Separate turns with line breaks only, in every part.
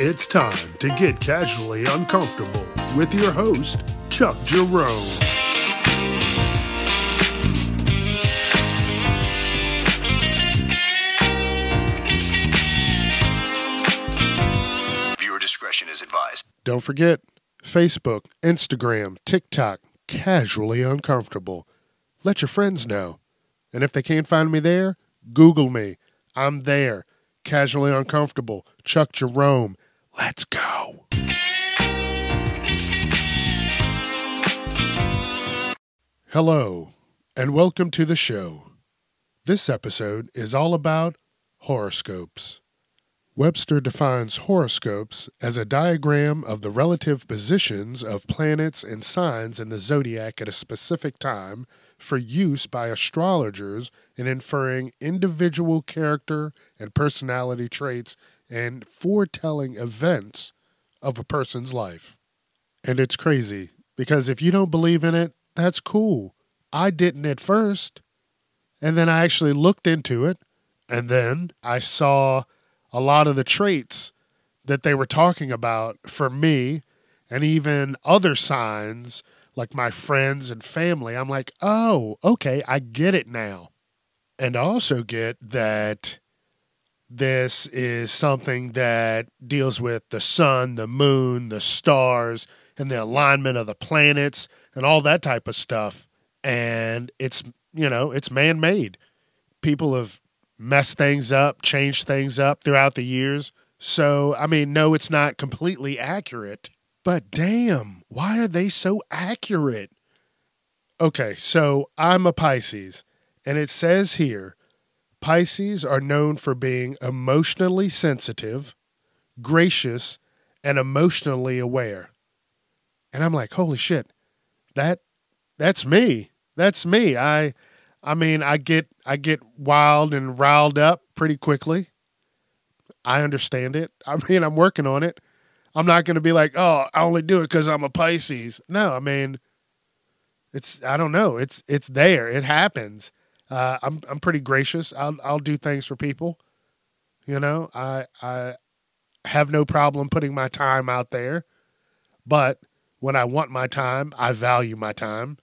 It's time to get casually uncomfortable with your host, Chuck Jerome.
Viewer discretion is advised.
Don't forget Facebook, Instagram, TikTok, casually uncomfortable. Let your friends know. And if they can't find me there, Google me. I'm there. Casually uncomfortable. Chuck Jerome. Let's go. Hello, and welcome to the show. This episode is all about horoscopes. Webster defines horoscopes as a diagram of the relative positions of planets and signs in the zodiac at a specific time for use by astrologers in inferring individual character and personality traits and foretelling events of a person's life. And it's crazy because if you don't believe in it, that's cool. I didn't at first. And then I actually looked into it. And then I saw a lot of the traits that they were talking about for me and even other signs like my friends and family. I'm like, oh, okay, I get it now. And I also get that this is something that deals with the sun, the moon, the stars, and the alignment of the planets and all that type of stuff. And it's, you know, it's man made. People have messed things up, changed things up throughout the years. So, I mean, no, it's not completely accurate, but damn, why are they so accurate? Okay, so I'm a Pisces, and it says here Pisces are known for being emotionally sensitive, gracious, and emotionally aware. And I'm like, holy shit, that that's me. That's me. I I mean, I get I get wild and riled up pretty quickly. I understand it. I mean, I'm working on it. I'm not going to be like, "Oh, I only do it cuz I'm a Pisces." No, I mean, it's I don't know. It's it's there. It happens. Uh, I'm I'm pretty gracious. I'll I'll do things for people. You know, I I have no problem putting my time out there, but when I want my time, I value my time.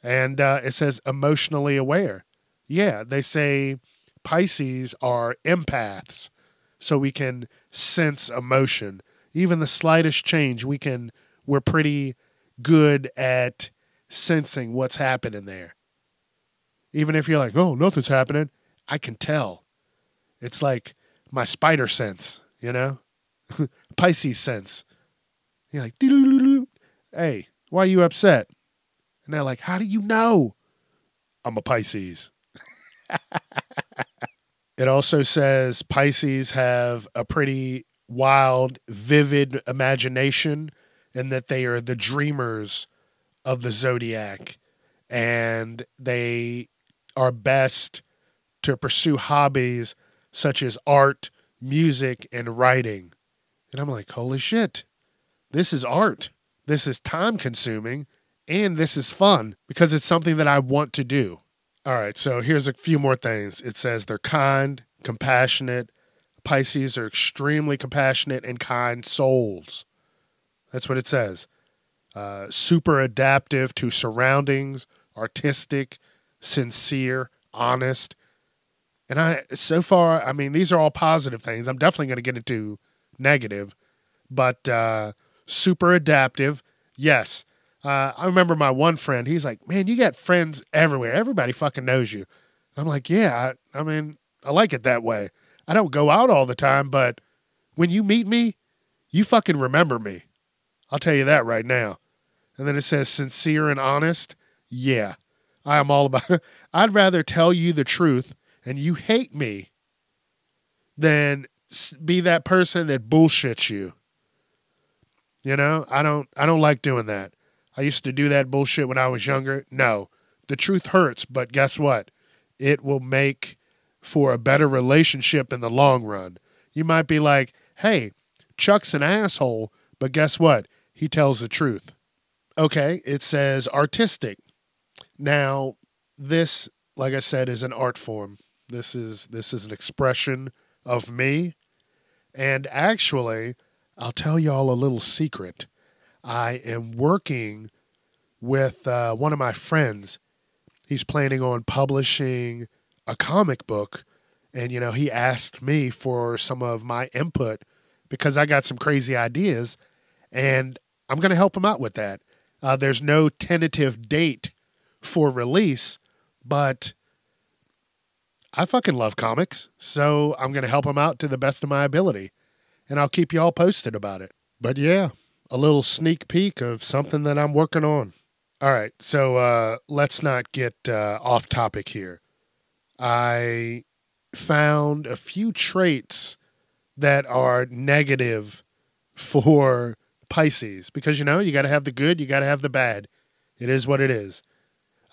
And uh, it says emotionally aware. Yeah, they say Pisces are empaths, so we can sense emotion. Even the slightest change, we can. We're pretty good at sensing what's happening there. Even if you're like, oh, nothing's happening, I can tell. It's like my spider sense, you know? Pisces sense. You're like, hey, why are you upset? And they're like, how do you know? I'm a Pisces. it also says Pisces have a pretty wild, vivid imagination and that they are the dreamers of the zodiac and they are best to pursue hobbies such as art, music, and writing. And I'm like, holy shit, this is art. This is time consuming and this is fun because it's something that I want to do. All right, so here's a few more things. It says they're kind, compassionate. Pisces are extremely compassionate and kind souls. That's what it says. Uh, super adaptive to surroundings, artistic, sincere, honest. And I, so far, I mean, these are all positive things. I'm definitely going to get into negative, but uh, super adaptive. Yes. Uh, I remember my one friend, he's like, man, you got friends everywhere. Everybody fucking knows you. I'm like, yeah, I, I mean, I like it that way. I don't go out all the time, but when you meet me, you fucking remember me. I'll tell you that right now. And then it says sincere and honest. Yeah, I am all about I'd rather tell you the truth and you hate me than be that person that bullshits you. You know, I don't I don't like doing that. I used to do that bullshit when I was younger. No. The truth hurts, but guess what? It will make for a better relationship in the long run. You might be like, "Hey, Chuck's an asshole," but guess what? He tells the truth. Okay, it says artistic. Now, this like I said is an art form. This is this is an expression of me And actually, I'll tell y'all a little secret. I am working with uh, one of my friends. He's planning on publishing a comic book. And, you know, he asked me for some of my input because I got some crazy ideas. And I'm going to help him out with that. Uh, there's no tentative date for release, but I fucking love comics. So I'm going to help them out to the best of my ability. And I'll keep you all posted about it. But yeah, a little sneak peek of something that I'm working on. All right, so uh, let's not get uh, off topic here. I found a few traits that are negative for Pisces because you know you got to have the good, you got to have the bad. It is what it is.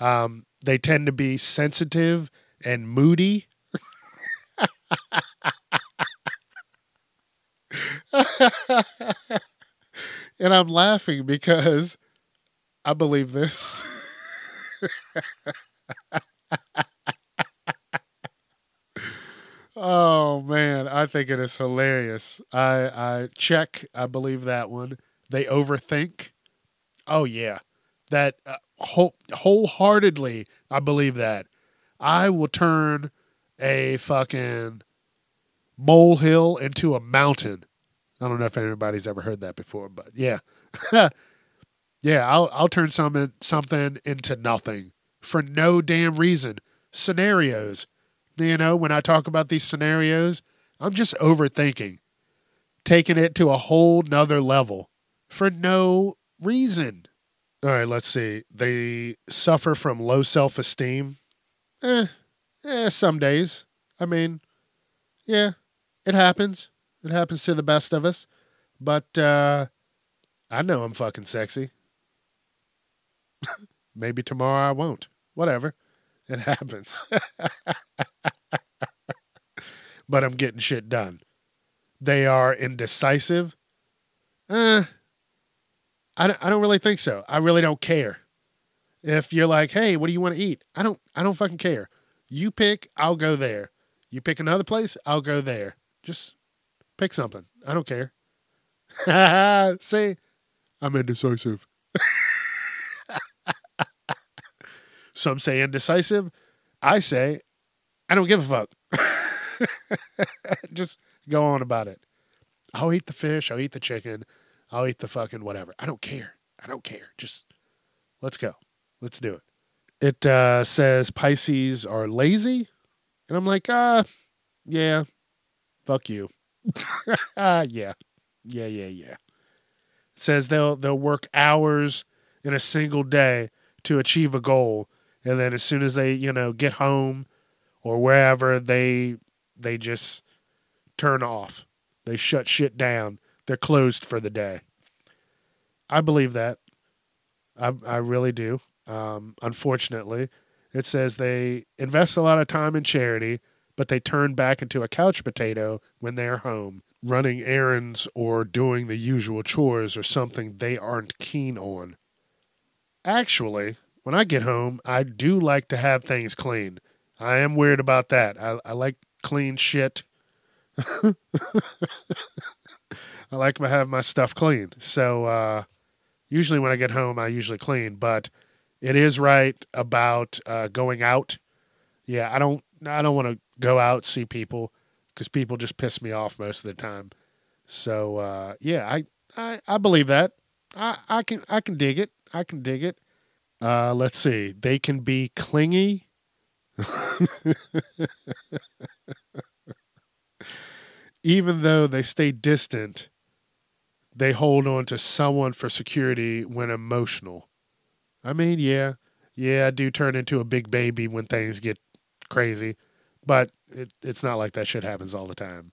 Um, they tend to be sensitive and moody. and I'm laughing because I believe this. oh man, I think it is hilarious. I I check. I believe that one. They overthink. Oh yeah, that uh, whole, wholeheartedly. I believe that. I will turn a fucking molehill into a mountain. I don't know if anybody's ever heard that before, but yeah. yeah, I'll I'll turn something something into nothing for no damn reason. Scenarios. You know, when I talk about these scenarios, I'm just overthinking. Taking it to a whole nother level for no reason. All right, let's see. They suffer from low self esteem. Eh, eh, some days. I mean, yeah, it happens. It happens to the best of us. But uh, I know I'm fucking sexy. Maybe tomorrow I won't. Whatever. It happens. but I'm getting shit done. They are indecisive. Eh, I don't, I don't really think so. I really don't care. If you're like, hey, what do you want to eat? I don't I don't fucking care. You pick, I'll go there. You pick another place, I'll go there. Just pick something. I don't care. See, I'm indecisive. Some say indecisive. I say, I don't give a fuck. Just go on about it. I'll eat the fish. I'll eat the chicken. I'll eat the fucking whatever. I don't care. I don't care. Just let's go. Let's do it. It uh, says Pisces are lazy. And I'm like, uh, yeah, fuck you. uh, yeah. Yeah, yeah, yeah. It says they'll they'll work hours in a single day to achieve a goal. And then as soon as they, you know, get home or wherever they they just turn off. They shut shit down. They're closed for the day. I believe that. I I really do. Um, unfortunately, it says they invest a lot of time in charity, but they turn back into a couch potato when they're home, running errands or doing the usual chores or something they aren't keen on. Actually, when I get home, I do like to have things clean. I am weird about that. I, I like clean shit. I like to have my stuff clean. So uh, usually when I get home, I usually clean. But it is right about uh, going out. Yeah, I don't. I don't want to go out see people because people just piss me off most of the time. So uh, yeah, I, I I believe that. I I can I can dig it. I can dig it. Uh, let's see. They can be clingy. Even though they stay distant, they hold on to someone for security when emotional. I mean, yeah, yeah, I do turn into a big baby when things get crazy, but it, it's not like that shit happens all the time.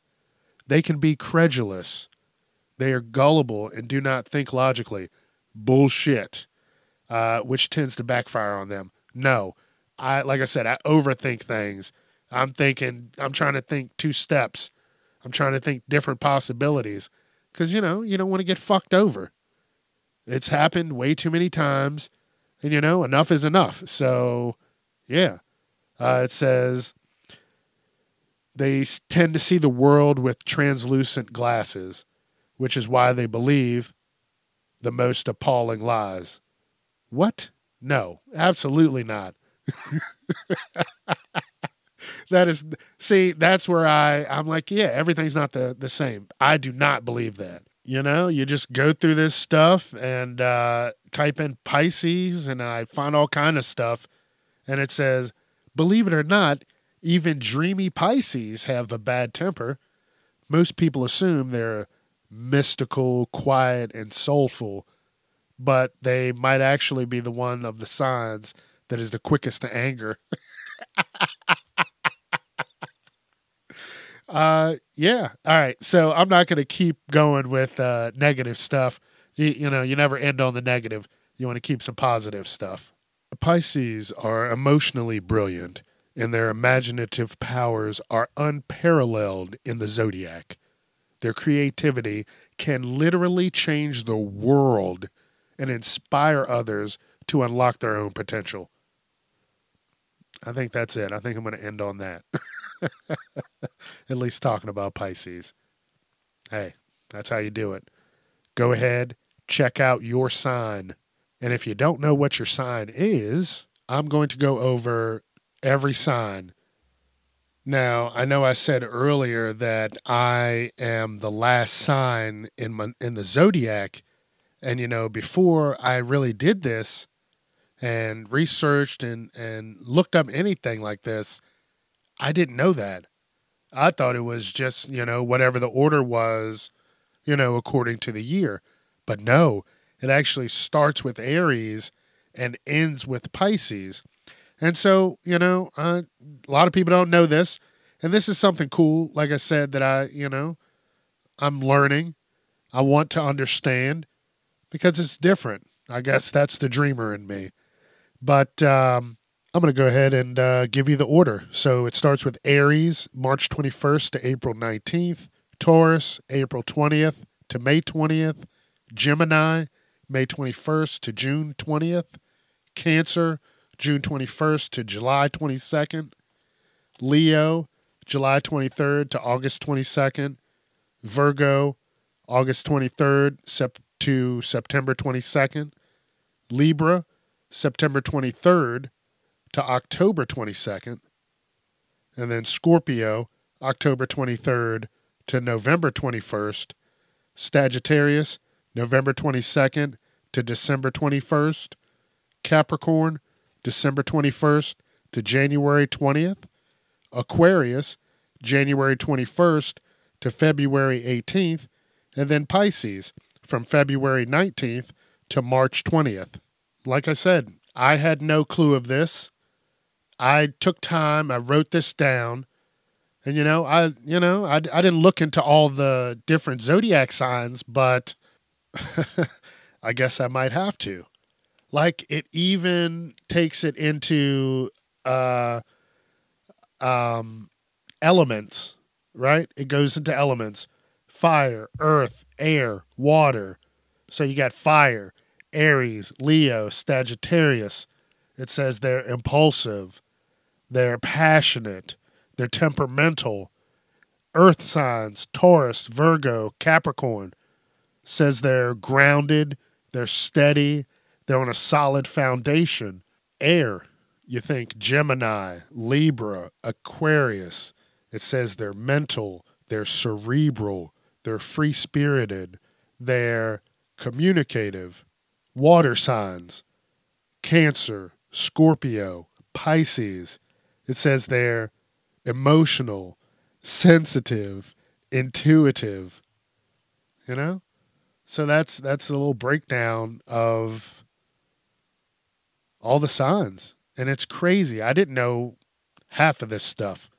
They can be credulous. They are gullible and do not think logically. Bullshit, uh, which tends to backfire on them. No, I like I said, I overthink things. I'm thinking, I'm trying to think two steps. I'm trying to think different possibilities because you know you don't want to get fucked over. It's happened way too many times and you know, enough is enough. So, yeah. Uh, it says they tend to see the world with translucent glasses, which is why they believe the most appalling lies. What? No, absolutely not. that is see, that's where I I'm like, yeah, everything's not the the same. I do not believe that. You know, you just go through this stuff and uh, type in Pisces, and I find all kind of stuff, and it says, believe it or not, even dreamy Pisces have a bad temper. Most people assume they're mystical, quiet, and soulful, but they might actually be the one of the signs that is the quickest to anger. uh, yeah. All right. So I'm not going to keep going with uh, negative stuff. You, you know, you never end on the negative. You want to keep some positive stuff. Pisces are emotionally brilliant and their imaginative powers are unparalleled in the zodiac. Their creativity can literally change the world and inspire others to unlock their own potential. I think that's it. I think I'm going to end on that. At least talking about Pisces. Hey, that's how you do it. Go ahead, check out your sign. And if you don't know what your sign is, I'm going to go over every sign. Now, I know I said earlier that I am the last sign in my, in the zodiac, and you know, before I really did this and researched and and looked up anything like this, I didn't know that. I thought it was just, you know, whatever the order was, you know, according to the year. But no, it actually starts with Aries and ends with Pisces. And so, you know, uh, a lot of people don't know this. And this is something cool, like I said, that I, you know, I'm learning. I want to understand because it's different. I guess that's the dreamer in me. But um, I'm going to go ahead and uh, give you the order. So it starts with Aries, March 21st to April 19th, Taurus, April 20th to May 20th, Gemini, May 21st to June 20th, Cancer, June 21st to July 22nd. Leo, July 23rd to August 22nd. Virgo, August 23rd sep- to September 22nd. Libra, September 23rd to October 22nd. And then Scorpio, October 23rd to November 21st. Sagittarius, November 22nd to December 21st. Capricorn, December 21st to January 20th. Aquarius, January 21st to February 18th. And then Pisces, from February 19th to March 20th. Like I said, I had no clue of this. I took time, I wrote this down. And you know, I you know, I, I didn't look into all the different zodiac signs, but I guess I might have to. Like it even takes it into uh um elements, right? It goes into elements. Fire, earth, air, water. So you got fire, Aries, Leo, Sagittarius. It says they're impulsive, they're passionate, they're temperamental. Earth signs, Taurus, Virgo, Capricorn says they're grounded, they're steady, they're on a solid foundation. Air, you think Gemini, Libra, Aquarius. It says they're mental, they're cerebral, they're free spirited, they're communicative. Water signs, Cancer, Scorpio, Pisces. It says they're emotional, sensitive, intuitive. You know? So that's that's a little breakdown of all the signs. And it's crazy. I didn't know half of this stuff.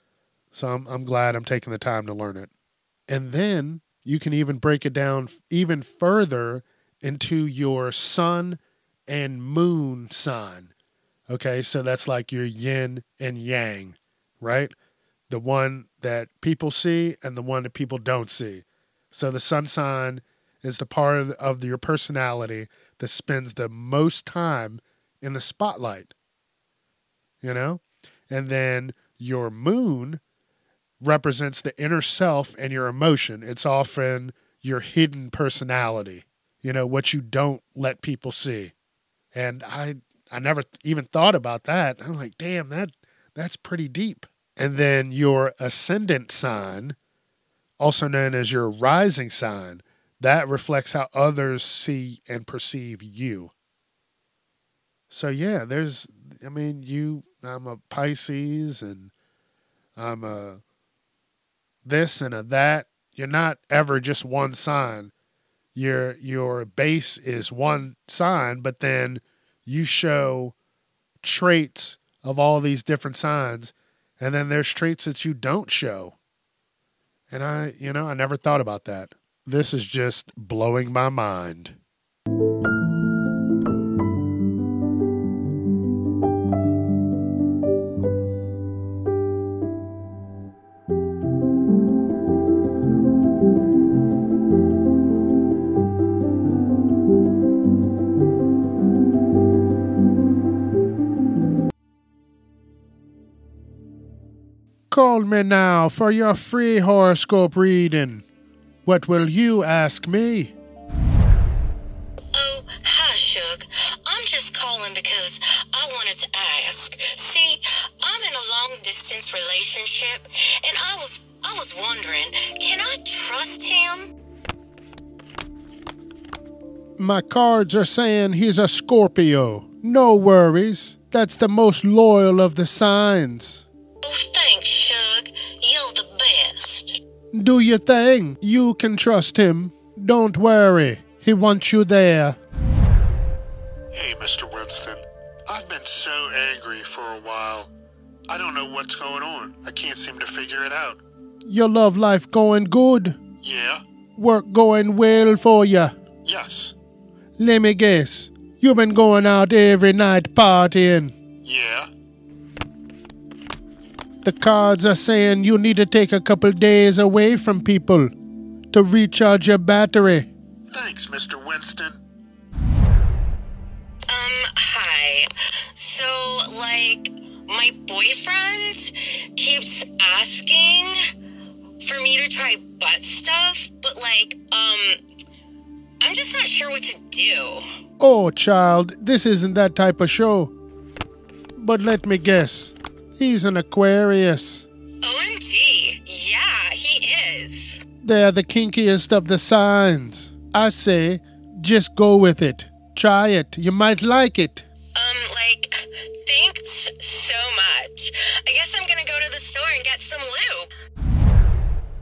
So I'm, I'm glad I'm taking the time to learn it. And then you can even break it down even further into your sun and moon sign. Okay, so that's like your yin and yang, right? The one that people see and the one that people don't see. So the sun sign is the part of, of your personality that spends the most time in the spotlight, you know? And then your moon represents the inner self and your emotion. It's often your hidden personality, you know, what you don't let people see. And I I never even thought about that. I'm like, damn, that that's pretty deep. And then your ascendant sign, also known as your rising sign, that reflects how others see and perceive you. So yeah, there's I mean, you I'm a Pisces and I'm a this and a that. You're not ever just one sign. Your your base is one sign, but then you show traits of all these different signs, and then there's traits that you don't show. And I, you know, I never thought about that. This is just blowing my mind. Call me now for your free horoscope reading. What will you ask me?
Oh, hi, Shug. I'm just calling because I wanted to ask. See, I'm in a long distance relationship, and I was I was wondering, can I trust him?
My cards are saying he's a Scorpio. No worries. That's the most loyal of the signs. Do your thing. You can trust him. Don't worry. He wants you there. Hey, Mr. Winston. I've been so angry for a while. I don't know what's going on. I can't seem to figure it out. Your love life going good? Yeah. Work going well for you? Yes. Let me guess. You've been going out every night partying? Yeah. The cards are saying you need to take a couple days away from people to recharge your battery. Thanks, Mr. Winston.
Um, hi. So, like, my boyfriend keeps asking for me to try butt stuff, but, like, um, I'm just not sure what to do.
Oh, child, this isn't that type of show. But let me guess. He's an Aquarius.
OMG. Yeah, he is.
They're the kinkiest of the signs. I say, just go with it. Try it. You might like it.
Um, like, thanks so much. I guess I'm gonna go to the store and get some lube.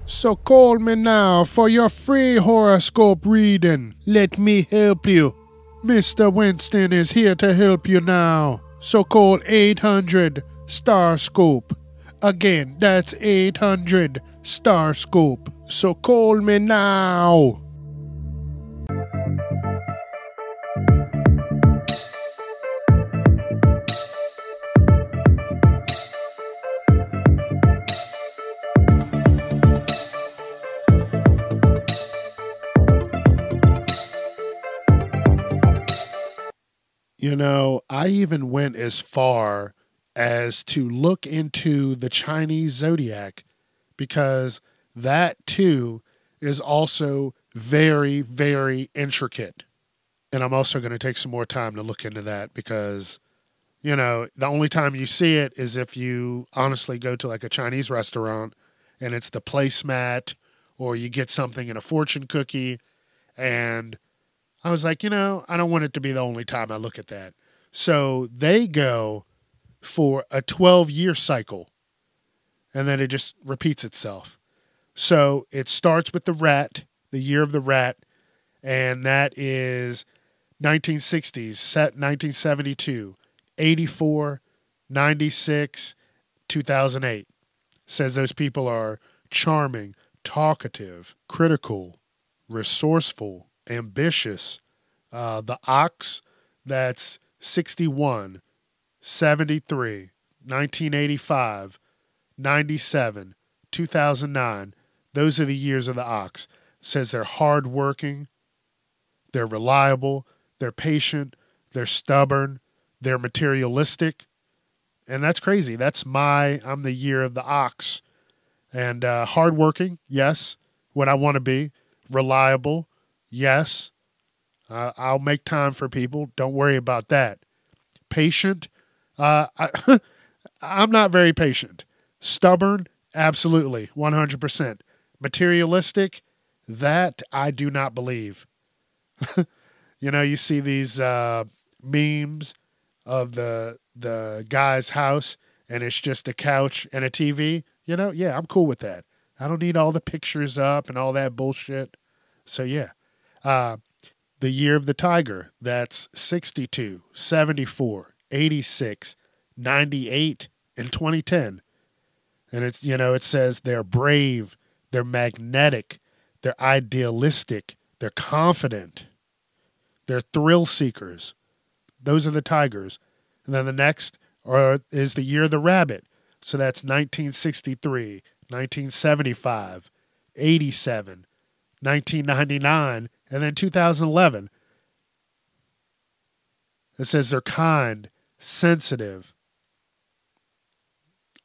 So call me now for your free horoscope reading. Let me help you. Mr. Winston is here to help you now. So call 800 Star Scope. Again, that's 800 Star Scope. So call me now. You know, I even went as far as to look into the Chinese zodiac because that too is also very, very intricate. And I'm also going to take some more time to look into that because, you know, the only time you see it is if you honestly go to like a Chinese restaurant and it's the placemat or you get something in a fortune cookie. And I was like, you know, I don't want it to be the only time I look at that. So they go for a 12 year cycle and then it just repeats itself. So it starts with the rat, the year of the rat, and that is 1960s, set 1972, 84, 96, 2008. Says those people are charming, talkative, critical, resourceful, ambitious. Uh, the ox, that's 61, 73, 1985, 97, 2009. Those are the years of the ox. Says they're hardworking, they're reliable, they're patient, they're stubborn, they're materialistic. And that's crazy. That's my, I'm the year of the ox. And uh, hardworking, yes, what I want to be. Reliable, yes. Uh, I'll make time for people. Don't worry about that. Patient, uh, I, I'm not very patient. Stubborn, absolutely, 100%. Materialistic, that I do not believe. you know, you see these uh, memes of the the guy's house and it's just a couch and a TV. You know, yeah, I'm cool with that. I don't need all the pictures up and all that bullshit. So yeah. Uh, the year of the tiger, that's 62, 74, 86, 98 and 2010. And it's you know, it says they're brave, they're magnetic, they're idealistic, they're confident, they're thrill seekers. Those are the tigers. And then the next are, is the year of the rabbit. So that's 1963, 1975, 87, 1999, and then 2011. It says they're kind, sensitive,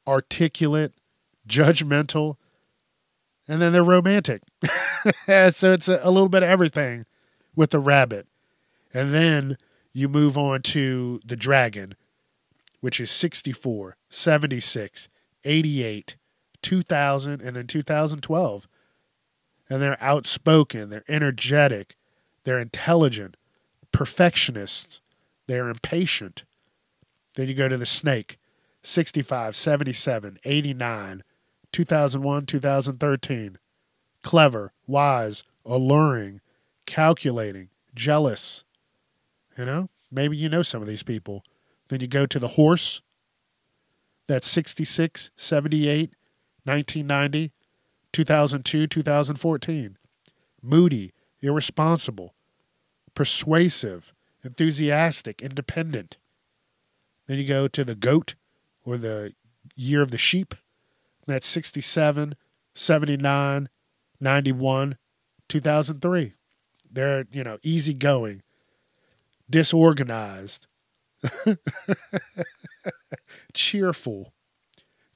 articulate, judgmental, and then they're romantic. so it's a, a, little bit of everything with the rabbit. And then you move on to the dragon, which is 64, 76, 88, 2000, and then 2012. And they're outspoken, they're energetic, they're intelligent, perfectionists, they're impatient. Then you go to the snake, 65, 77, 89, 2001, 2013. Clever, wise, alluring, calculating, jealous. You know, maybe you know some of these people. Then you go to the horse. That's 66, 78, 1990, 2002, 2014. Moody, irresponsible, persuasive, enthusiastic, independent. Then you go to the goat or the year of the sheep. That's 67, 79, 91, 2003. They're, you know, easygoing, disorganized, cheerful,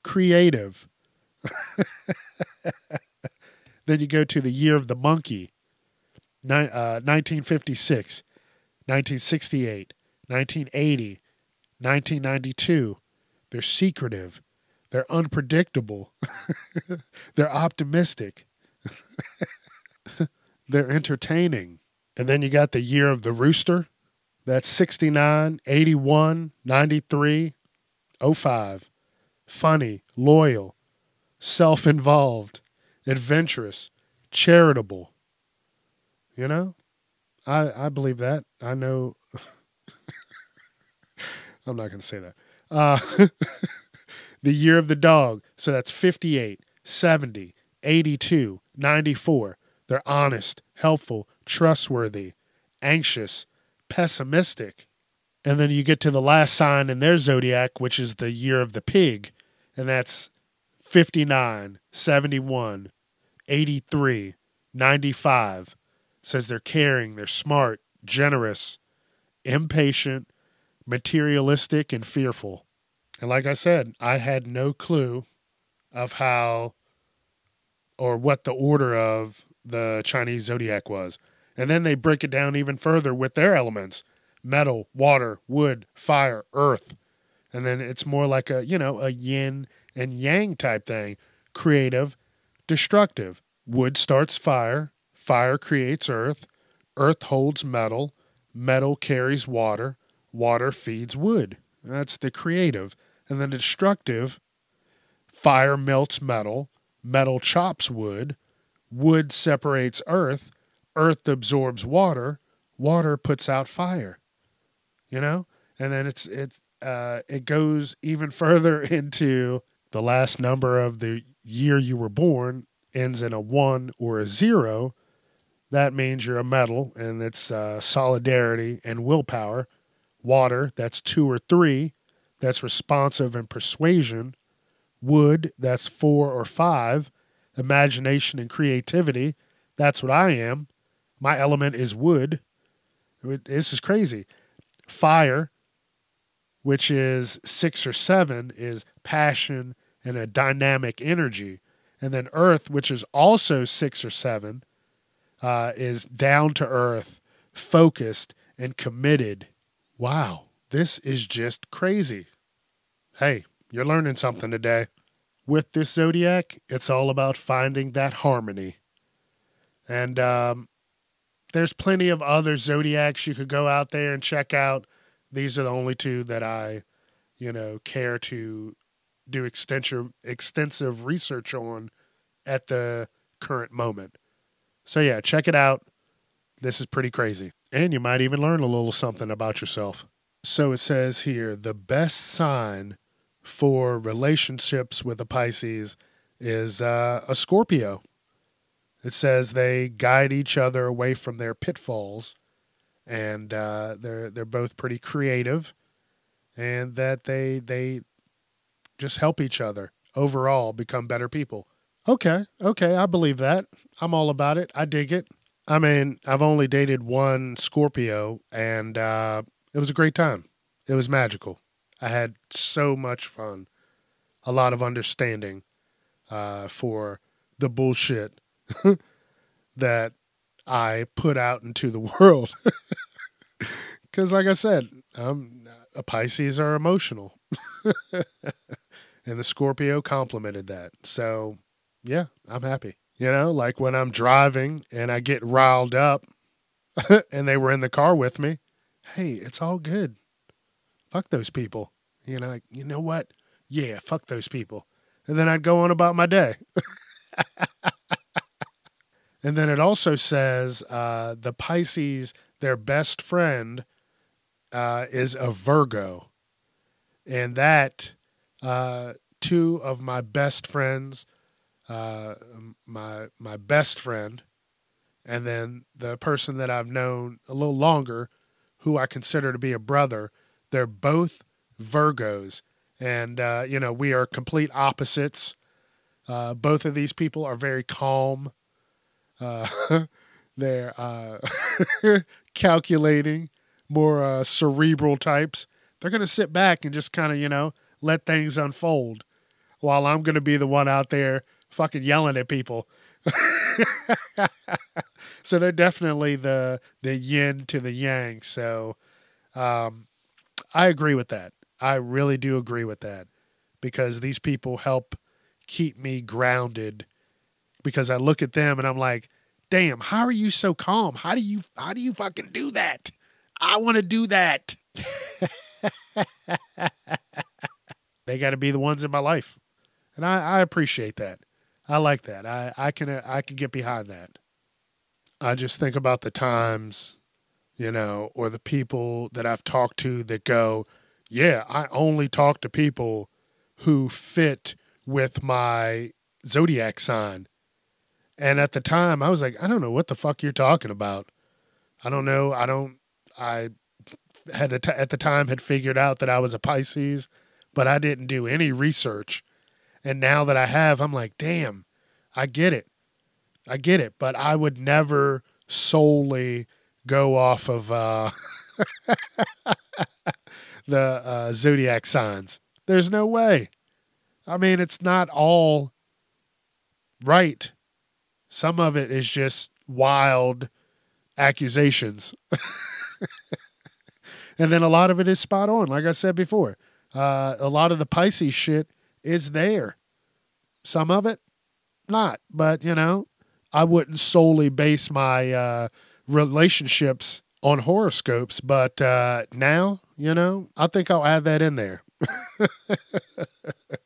creative. then you go to the year of the monkey, uh, 1956, 1968, 1980, 1992. They're secretive. They're unpredictable. They're optimistic. They're entertaining. And then you got the year of the rooster. That's 69, 81, 93, 05. Funny, loyal, self involved, adventurous, charitable. You know? I, I believe that. I know. I'm not going to say that. Uh, the year of the dog. So that's 58, 70, 82, 94. They're honest, helpful, trustworthy, anxious, pessimistic. And then you get to the last sign in their zodiac, which is the year of the pig. And that's 59, 71, 83, 95. says they're caring, they're smart, generous, impatient, materialistic, and fearful. And like I said, I had no clue of how or what the order of the Chinese zodiac was. And then they break it down even further with their elements metal, water, wood, fire, earth. And then it's more like a, you know, a yin and yang type thing creative, destructive. Wood starts fire, fire creates earth, earth holds metal, metal carries water, water feeds wood. That's the creative. And the destructive fire melts metal, metal chops wood, wood separates earth, earth absorbs water, water puts out fire. You know? And then it's it uh, it goes even further into the last number of the year you were born ends in a one or a zero. That means you're a metal, and it's uh, solidarity and willpower. Water, that's two or three, that's responsive and persuasion. Wood, that's four or five, imagination and creativity. That's what I am. My element is wood. This is crazy. Fire, which is six or seven, is passion and a dynamic energy. And then Earth, which is also six or seven, uh, is down to earth, focused, and committed. Wow, this is just crazy. Hey, you're learning something today. With this zodiac, it's all about finding that harmony. And um, there's plenty of other zodiacs you could go out there and check out. These are the only two that I, you know, care to do extensive extensive research on at the current moment. So yeah, check it out. This is pretty crazy. And you might even learn a little something about yourself. So it says here the best sign for relationships with a Pisces is uh, a Scorpio. It says they guide each other away from their pitfalls, and uh, they're they're both pretty creative, and that they they just help each other overall become better people. Okay, okay, I believe that. I'm all about it. I dig it. I mean, I've only dated one Scorpio, and uh, it was a great time. It was magical. I had so much fun, a lot of understanding uh, for the bullshit that I put out into the world. Because, like I said, um, a Pisces are emotional, and the Scorpio complimented that. So, yeah, I'm happy. You know, like when I'm driving and I get riled up, and they were in the car with me. Hey, it's all good. Fuck those people. You know, like, you know what? Yeah, fuck those people. And then I'd go on about my day. and then it also says uh, the Pisces, their best friend, uh, is a Virgo. And that, uh, two of my best friends, uh, my my best friend, and then the person that I've known a little longer, who I consider to be a brother, they're both Virgos, and uh, you know we are complete opposites. Uh, both of these people are very calm. Uh, they're uh, calculating, more uh, cerebral types. They're going to sit back and just kind of you know let things unfold, while I'm going to be the one out there fucking yelling at people. so they're definitely the the yin to the yang. So um, I agree with that. I really do agree with that because these people help keep me grounded because I look at them and I'm like, "Damn, how are you so calm? How do you how do you fucking do that? I want to do that." they got to be the ones in my life. And I, I appreciate that. I like that. I, I can uh, I can get behind that. I just think about the times, you know, or the people that I've talked to that go, "Yeah, I only talk to people who fit with my zodiac sign." And at the time, I was like, "I don't know what the fuck you're talking about. I don't know. I don't I had at the time had figured out that I was a Pisces, but I didn't do any research and now that I have, I'm like, damn, I get it. I get it. But I would never solely go off of uh, the uh, zodiac signs. There's no way. I mean, it's not all right. Some of it is just wild accusations. and then a lot of it is spot on. Like I said before, uh, a lot of the Pisces shit is there. Some of it, not. But, you know, I wouldn't solely base my uh, relationships on horoscopes. But uh, now, you know, I think I'll add that in there.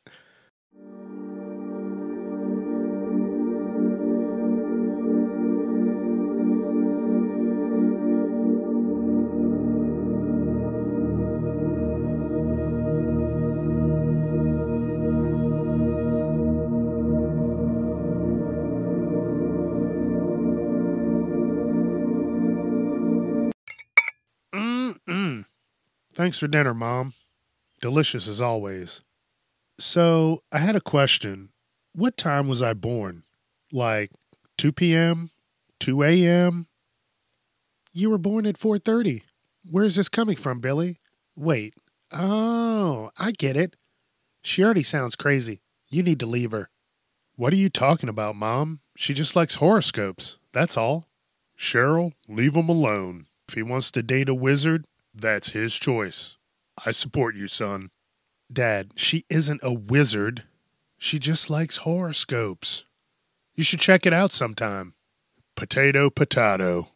Thanks for dinner, Mom. Delicious as always. So, I had a question. What time was I born? Like 2 p.m., 2 a.m.? You were born at 4:30. Where's this coming from, Billy? Wait. Oh, I get it. She already sounds crazy. You need to leave her. What are you talking about, Mom? She just likes horoscopes. That's all. Cheryl, leave him alone. If he wants to date a wizard, that's his choice. I support you, son. Dad, she isn't a wizard. She just likes horoscopes. You should check it out sometime. Potato, potato.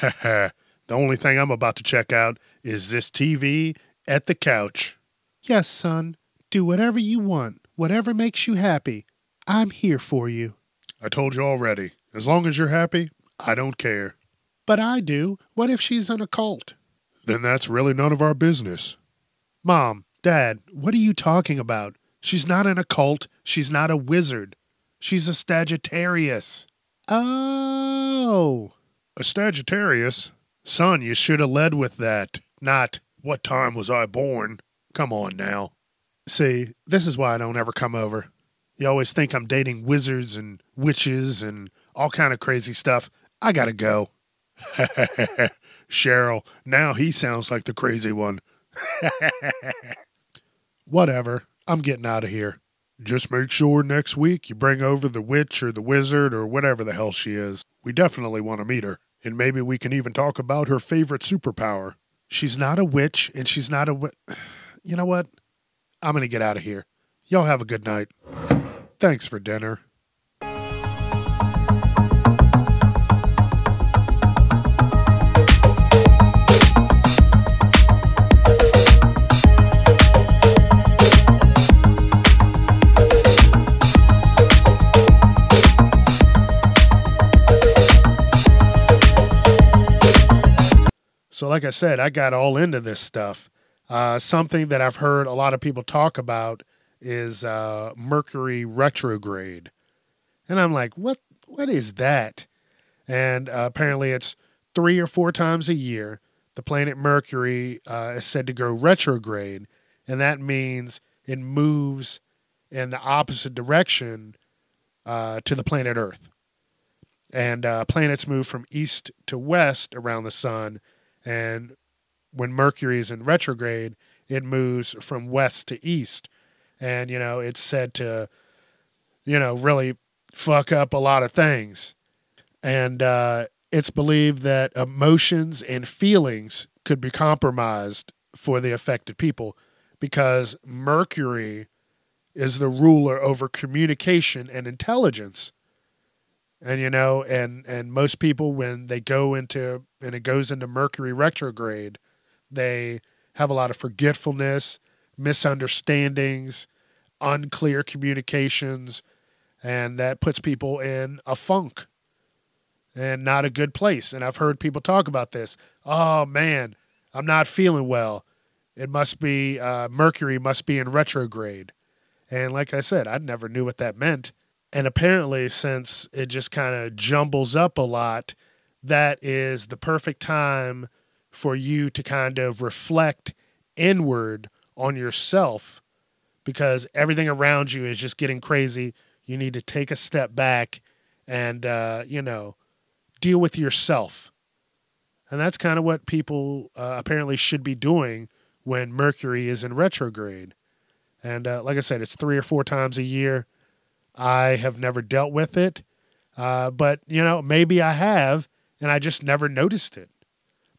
Ha the only thing I'm about to check out is this TV at the couch. Yes, son. Do whatever you want, whatever makes you happy. I'm here for you. I told you already. As long as you're happy, I don't care. But I do. What if she's an occult? Then that's really none of our business. Mom, Dad, what are you talking about? She's not an occult. She's not a wizard. She's a Sagittarius. Oh. A Sagittarius? Son, you should have led with that, not, what time was I born? Come on now. See, this is why I don't ever come over. You always think I'm dating wizards and witches and all kind of crazy stuff. I gotta go. Cheryl, now he sounds like the crazy one. Whatever. I'm getting out of here. Just make sure next week you bring over the witch or the wizard or whatever the hell she is. We definitely want to meet her. And maybe we can even talk about her favorite superpower. She's not a witch and she's not a. Wi- you know what? I'm going to get out of here. Y'all have a good night. Thanks for dinner. So, like I said, I got all into this stuff. Uh, something that I've heard a lot of people talk about is uh, Mercury retrograde, and I'm like, what? What is that? And uh, apparently, it's three or four times a year. The planet Mercury uh, is said to go retrograde, and that means it moves in the opposite direction uh, to the planet Earth. And uh, planets move from east to west around the sun and when Mercury is in retrograde, it moves from west to east. And, you know, it's said to, you know, really fuck up a lot of things. And uh, it's believed that emotions and feelings could be compromised for the affected people because Mercury is the ruler over communication and intelligence and you know and and most people when they go into and it goes into mercury retrograde they have a lot of forgetfulness misunderstandings unclear communications and that puts people in a funk and not a good place. And i've heard people talk about this. Oh man i'm not feeling well. It must be uh, mercury must be in retrograde. And like i said i never knew what that meant and apparently, since it just kind of jumbles up a lot, that is the perfect time for you to kind of reflect inward on yourself because everything around you is just getting crazy. You need to take a step back and, uh, you know, deal with yourself. And that's kind of what people uh, apparently should be doing when Mercury is in retrograde. And uh, like I said, it's three or four times a year. I have never dealt with it, uh, but you know maybe I have, and I just never noticed it.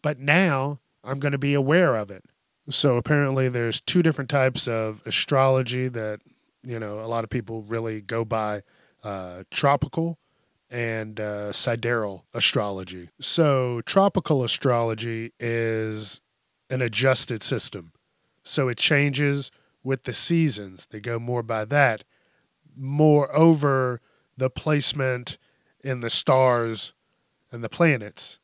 But now I'm going to be aware of it. So apparently, there's two different types of astrology that you know a lot of people really go by: uh, tropical and uh, sidereal astrology. So tropical astrology is an adjusted system, so it changes with the seasons. They go more by that more over the placement in the stars and the planets.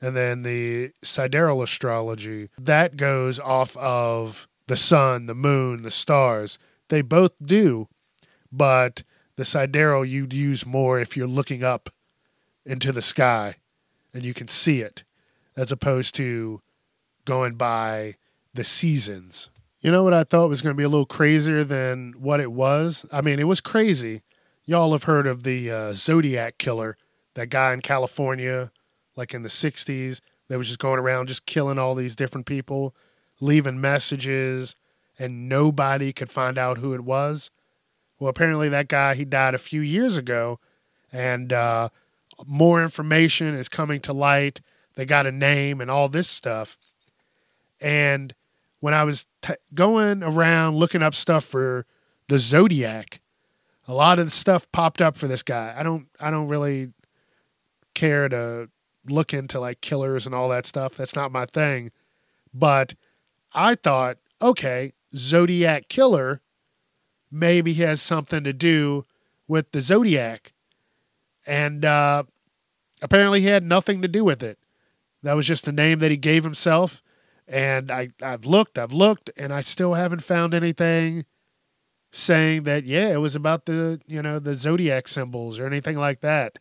And then the sidereal astrology, that goes off of the sun, the moon, the stars. They both do, but the sidereal you'd use more if you're looking up into the sky and you can see it, as opposed to going by the seasons. You know what I thought was going to be a little crazier than what it was? I mean, it was crazy. Y'all have heard of the uh, Zodiac killer, that guy in California, like in the 60s, that was just going around just killing all these different people, leaving messages, and nobody could find out who it was. Well, apparently that guy he died a few years ago, and uh, more information is coming to light. They got a name and all this stuff. And when I was t- going around looking up stuff for the Zodiac, a lot of the stuff popped up for this guy. I don't I don't really care to look into like killers and all that stuff. That's not my thing. But I thought, okay, Zodiac killer maybe has something to do with the Zodiac. And uh, apparently he had nothing to do with it. That was just the name that he gave himself. And I, I've looked, I've looked, and I still haven't found anything saying that, yeah, it was about the, you know, the zodiac symbols or anything like that.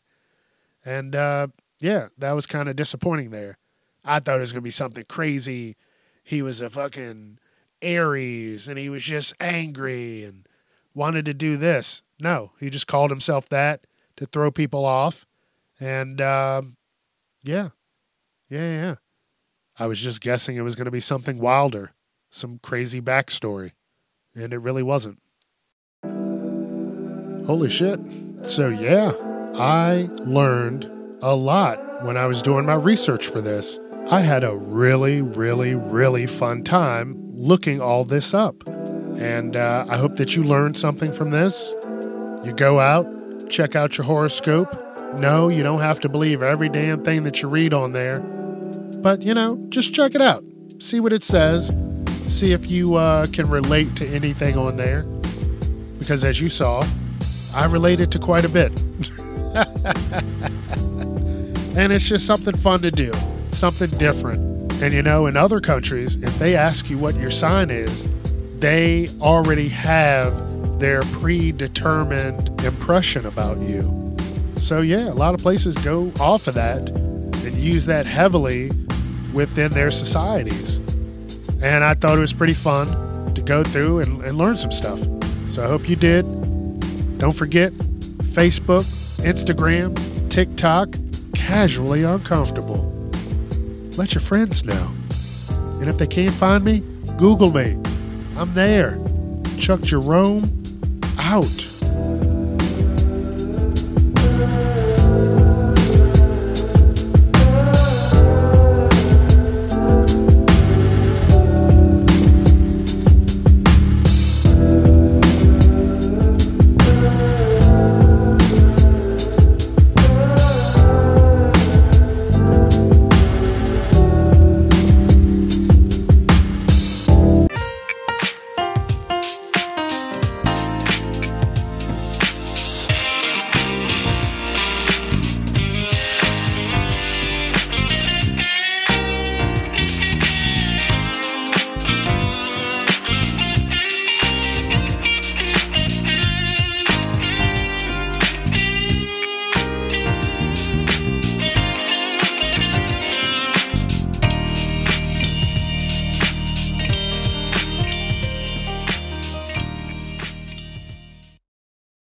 And uh, yeah, that was kind of disappointing there. I thought it was going to be something crazy. He was a fucking Aries and he was just angry and wanted to do this. No, he just called himself that to throw people off. And um, yeah, yeah, yeah. I was just guessing it was going to be something wilder, some crazy backstory. And it really wasn't. Holy shit. So, yeah, I learned a lot when I was doing my research for this. I had a really, really, really fun time looking all this up. And uh, I hope that you learned something from this. You go out, check out your horoscope. No, you don't have to believe every damn thing that you read on there. But, you know, just check it out. See what it says. See if you uh, can relate to anything on there. Because as you saw, I related to quite a bit. and it's just something fun to do, something different. And you know, in other countries, if they ask you what your sign is, they already have their predetermined impression about you. So, yeah, a lot of places go off of that and use that heavily within their societies. And I thought it was pretty fun to go through and, and learn some stuff. So I hope you did. Don't forget Facebook, Instagram, TikTok, casually uncomfortable. Let your friends know. And if they can't find me, Google me. I'm there. Chuck Jerome, out.